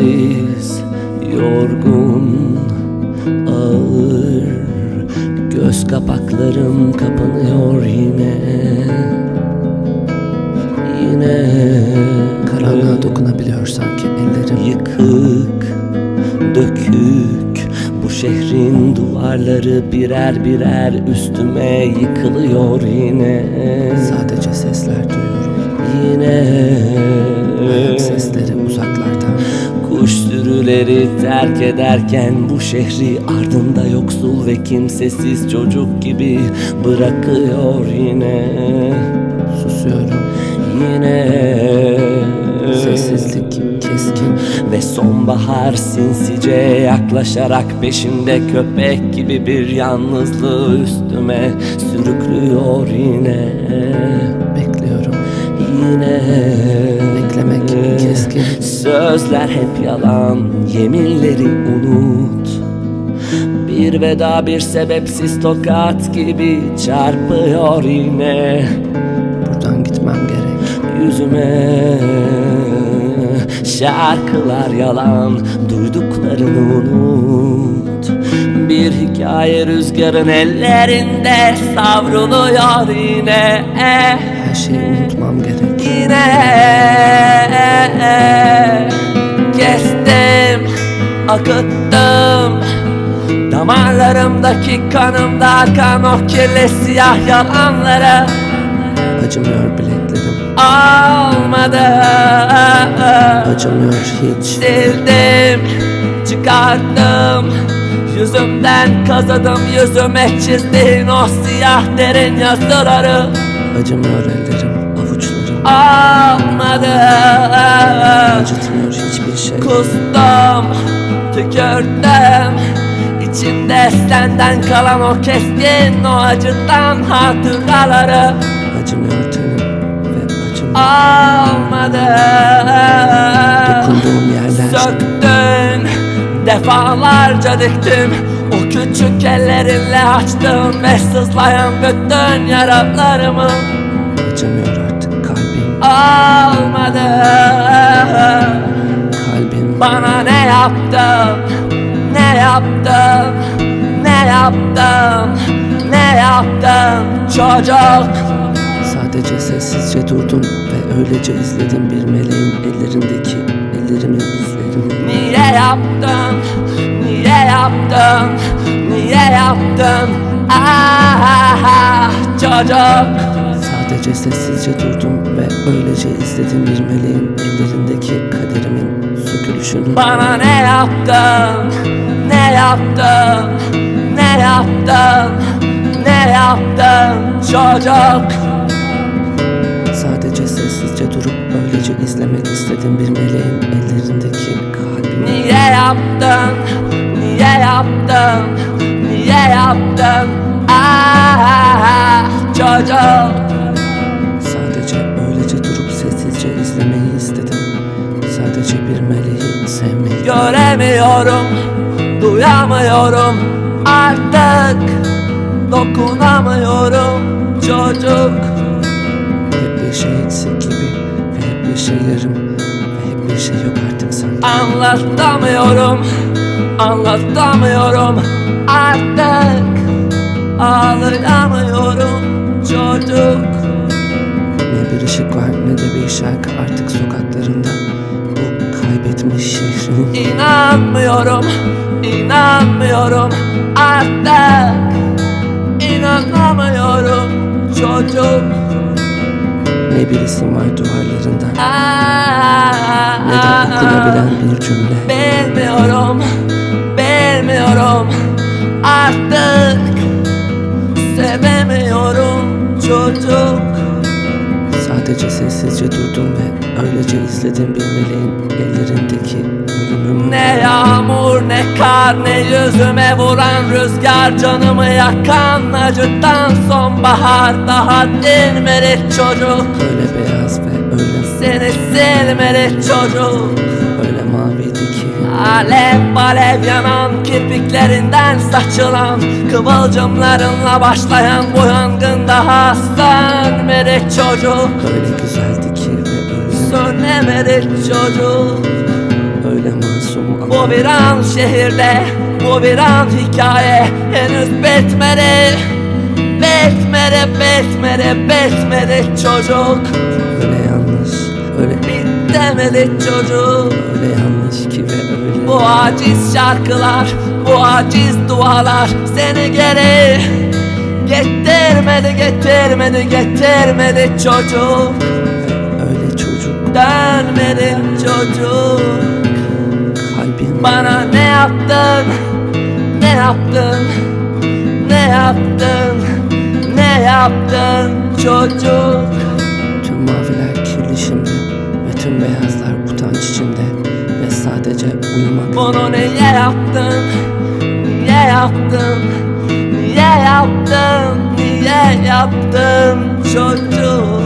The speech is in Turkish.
Sessiz, yorgun, ağır Göz kapaklarım kapanıyor yine. Yine Karanlığa dokunabiliyor sanki ellerim. Yıkık, dökük Bu şehrin duvarları birer birer üstüme yıkılıyor yine. Sadece sesler duyuyorum. Yine terk ederken bu şehri ardında yoksul ve kimsesiz çocuk gibi bırakıyor yine. Susuyorum. Yine. Sessizlik keskin Ve sonbahar sinsice yaklaşarak peşimde köpek gibi bir yalnızlığı üstüme sürüklüyor yine Sözler hep yalan, yeminleri unut. Bir veda bir sebepsiz tokat gibi çarpıyor yine. Buradan gitmem gerek. Yüzüme Şarkılar yalan Duyduklarını unut. Bir hikaye rüzgarın ellerinde Savruluyor yine. Her şeyi unutmam gerek. Yine Akıttım. Damarlarımdaki kanımda akan o kirli siyah yalanları Acımıyor bileklerim. Almadı Acımıyor hiç. Sildim Çıkarttım. Yüzümden kazıdım Yüzüme çizdiğin o siyah derin yazıları. Acımıyor ellerim Avuçlarım. Almadı Acıtmıyor hiçbir şey. Kustum Tükürdüm İçimde senden kalan o keskin O acıdan hatıraları. Acımıyor tenim Ve acımıyor. Almadı Dokunduğum yerler. Söktün Defalarca diktim. O küçük ellerinle açtım. Ve sızlayan bütün yaralarımı. Acımıyor artık kalbim. Almadı Bana ne yaptın Ne yaptın Ne yaptın Ne yaptın Çocuk Sadece sessizce durdum ve öylece izledim bir meleğin ellerindeki ellerimin izlerini Niye yaptın? Niye yaptın? Niye yaptın? Ah çocuk Sadece sessizce durdum ve öylece izledim bir meleğin ellerindeki kaderimin sökülüşünü Bana ne yaptın? Ne yaptın? Ne yaptın? Ne yaptın çocuk? Sadece sessizce durup öylece izlemek istedim bir meleğin ellerindeki kalbimi Niye yaptın? Niye yaptın? Niye yaptın? Ah çocuk Göremiyorum, duyamıyorum. Artık Dokunamıyorum. Çocuk. Hep bir şey eksik gibi ve hep bir şey yarım ve hep bir şey yok artık sanki. Anlatamıyorum, anlatamıyorum. Artık Ağlayamıyorum. Çocuk. Ne bir ışık var ne de bir şarkı. Artık sokaklarında Şehrin İnanmıyorum, inanmıyorum. Artık İnanamıyorum çocuk Ne bir isim var duvarlarında ne de okunabilen bir cümle? Bilmiyorum, bilmiyorum. Artık Sevemiyorum çocuk Sadece sessizce durdum ve öylece izledim bir meleğin ellerindeki ölümümü Ne yağmur ne kar ne yüzüme vuran rüzgar Canımı yakan acıdan sonbahar. Daha dinmedi çocuk. Öyle beyaz ve öyle Seni silmedi çocuk Alev alev yanan kirpiklerinden saçılan Kıvılcımlarınla başlayan bu yangın daha sönmedi çocuk Öyle güzeldi ki ve öyle çocuk öyle Bu bir an şehirde Bu bir an hikaye. Henüz bitmedi Bitmedi bitmedi bitmedi çocuk. Öyle Bitemedi çocuk öyle yanlış ki ve öyle. Bu aciz şarkılar Bu aciz dualar Seni geri Getirmedi getirmedi getirmedi çocuk öyle çocuk. Dönmedi çocuk kalbim. Bana ne yaptın? Ne yaptın? Ne yaptın? Ne yaptın çocuk Tüm beyazlar utanç içinde Ve sadece uyumak. Bunu niye yaptın? Niye yaptın? Niye yaptın? Niye yaptın çocuk